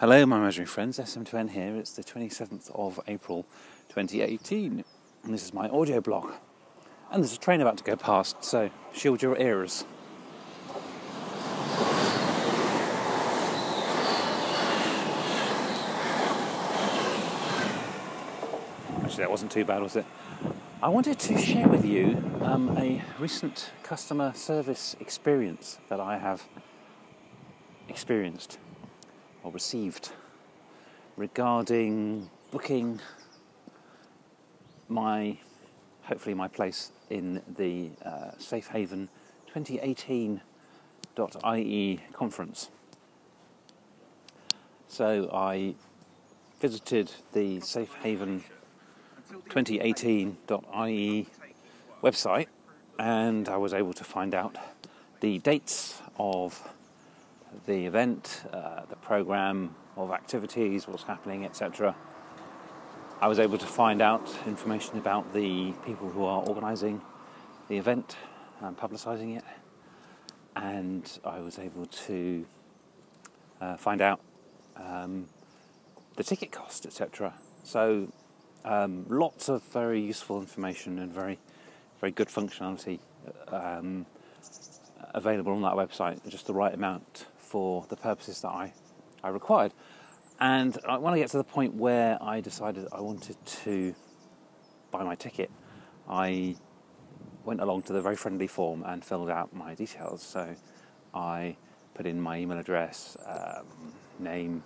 Hello, my imaginary friends. SM2N here. It's the 27th of April 2018, and this is my audio blog. And there's a train about to go past, so shield your ears. Actually, that wasn't too bad, was it? I wanted to share with you um, a recent customer service experience that I have experienced or received regarding booking my, hopefully, my place in the uh, Safe Haven 2018.ie conference. So I visited the Safe Haven 2018.ie website and I was able to find out the dates of the event, uh, the program of activities, what's happening, etc. I was able to find out information about the people who are organising the event and publicising it, and I was able to uh, find out um, the ticket cost, etc. So, um, lots of very useful information and very, very good functionality um, available on that website, just the right amount for the purposes that I, I required. And when I get to the point where I decided I wanted to buy my ticket, I went along to the very friendly form and filled out my details. So I put in my email address, um, name,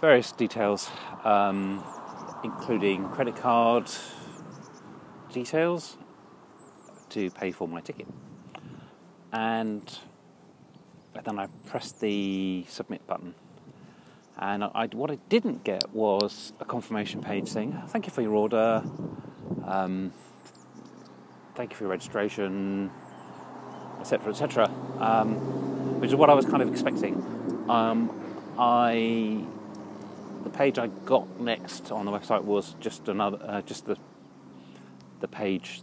various details, um, including credit card details to pay for my ticket. And then I pressed the submit button. And I, what I didn't get was a confirmation page saying, Thank you for your order, um, thank you for your registration, etc., etc., um, which is what I was kind of expecting. Um, I the page I got next on the website was just another, uh, just the the page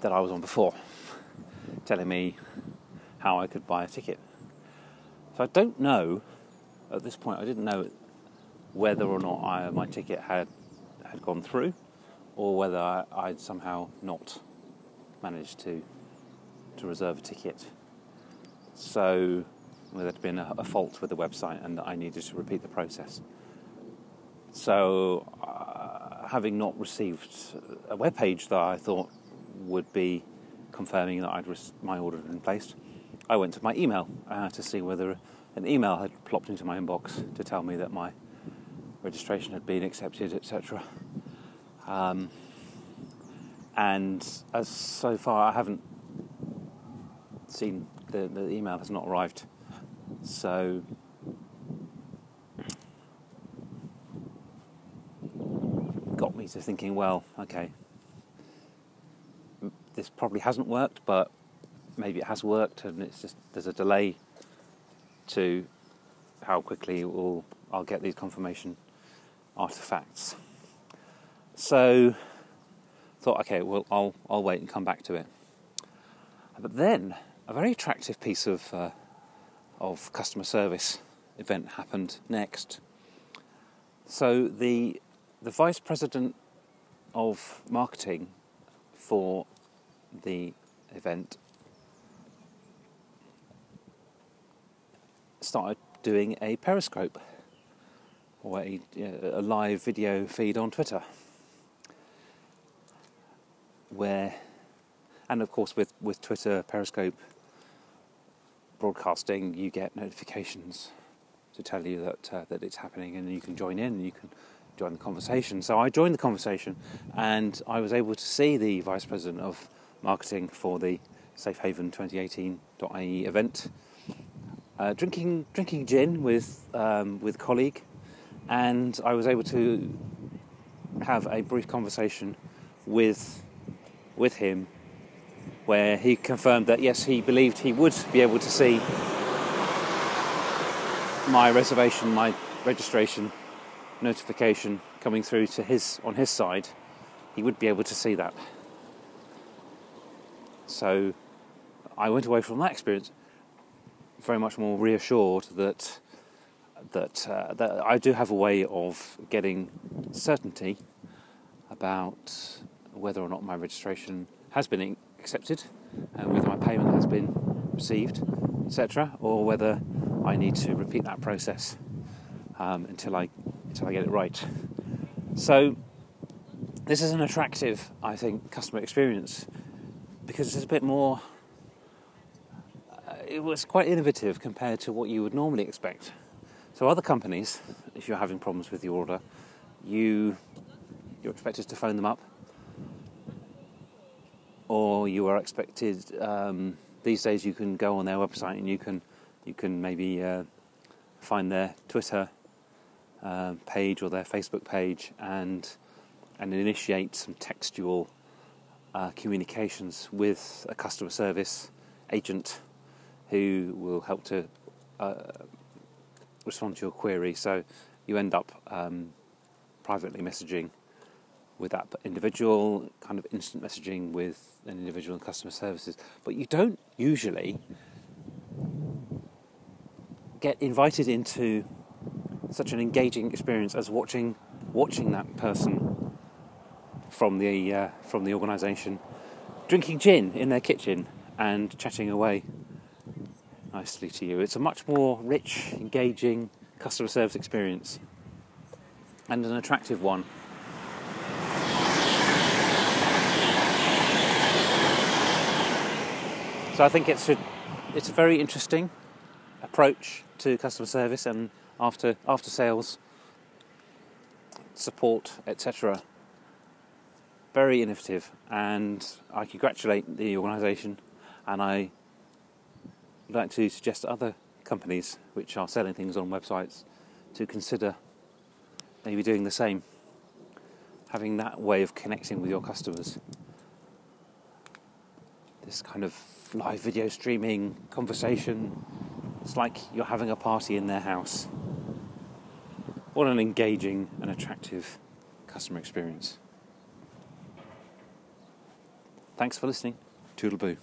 that I was on before telling me how I could buy a ticket. So I don't know at this point. I didn't know whether or not I, my ticket had had gone through, or whether I, I'd somehow not managed to to reserve a ticket. So whether there'd been a, a fault with the website and I needed to repeat the process. So, uh, having not received a web page that I thought would be confirming that I'd my order had been placed, I went to my email uh, to see whether an email had plopped into my inbox to tell me that my registration had been accepted, etc. Um, and as so far, I haven't seen the, the email has not arrived. So got me to thinking, well, okay, this probably hasn't worked, but maybe it has worked, and it's just there's a delay to how quickly will, I'll get these confirmation artifacts. So thought, okay, well, I'll I'll wait and come back to it. But then a very attractive piece of uh, of customer service event happened next. So the the vice president of marketing for the event started doing a periscope or a, a live video feed on Twitter. Where and of course with, with Twitter Periscope broadcasting you get notifications to tell you that uh, that it's happening and you can join in and you can join the conversation. So I joined the conversation and I was able to see the vice president of marketing for the Safe Haven 2018.ie event. Uh, drinking drinking gin with um, with colleague, and I was able to have a brief conversation with with him, where he confirmed that yes, he believed he would be able to see my reservation, my registration notification coming through to his on his side. He would be able to see that. So I went away from that experience very much more reassured that that, uh, that I do have a way of getting certainty about whether or not my registration has been accepted and whether my payment has been received, etc., or whether I need to repeat that process um, until I until I get it right. So this is an attractive, I think, customer experience because it's a bit more. Uh, it was quite innovative compared to what you would normally expect. So other companies, if you're having problems with your order, you you're expected to phone them up, or you are expected. Um, these days, you can go on their website and you can you can maybe uh, find their Twitter uh, page or their Facebook page and and initiate some textual uh, communications with a customer service agent who will help to uh, respond to your query. So you end up um, privately messaging with that individual, kind of instant messaging with an individual in customer services. But you don't usually get invited into such an engaging experience as watching watching that person from the uh, from the organisation drinking gin in their kitchen and chatting away nicely to you. It's a much more rich, engaging customer service experience and an attractive one. So I think it's a, it's a very interesting approach to customer service and after after sales support, etc. Very innovative, and I congratulate the organisation, and I would like to suggest other companies which are selling things on websites to consider maybe doing the same, having that way of connecting with your customers. This kind of live video streaming conversation, it's like you're having a party in their house. What an engaging and attractive customer experience. Thanks for listening. Toodle boo.